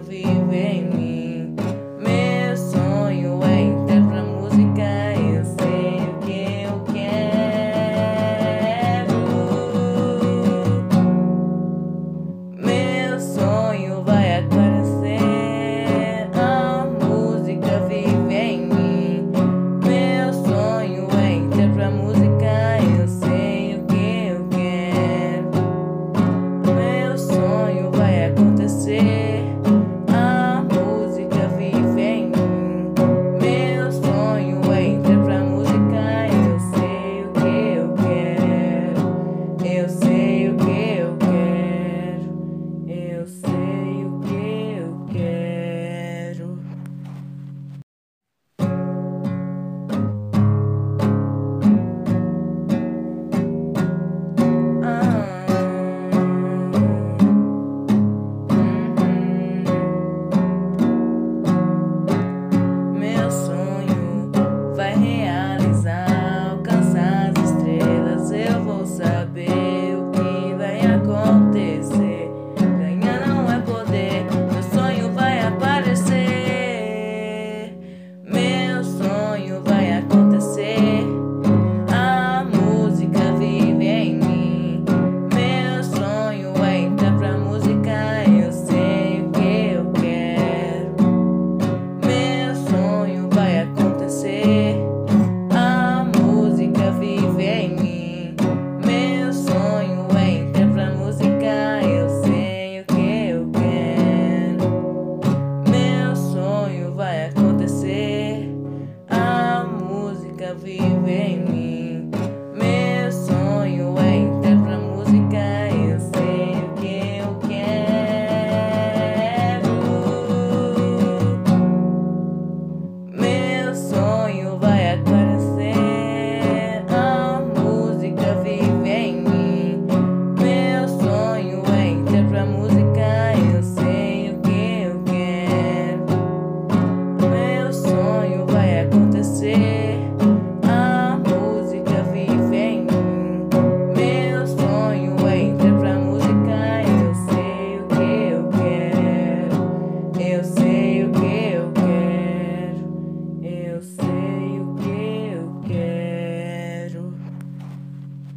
vivendo. every rainy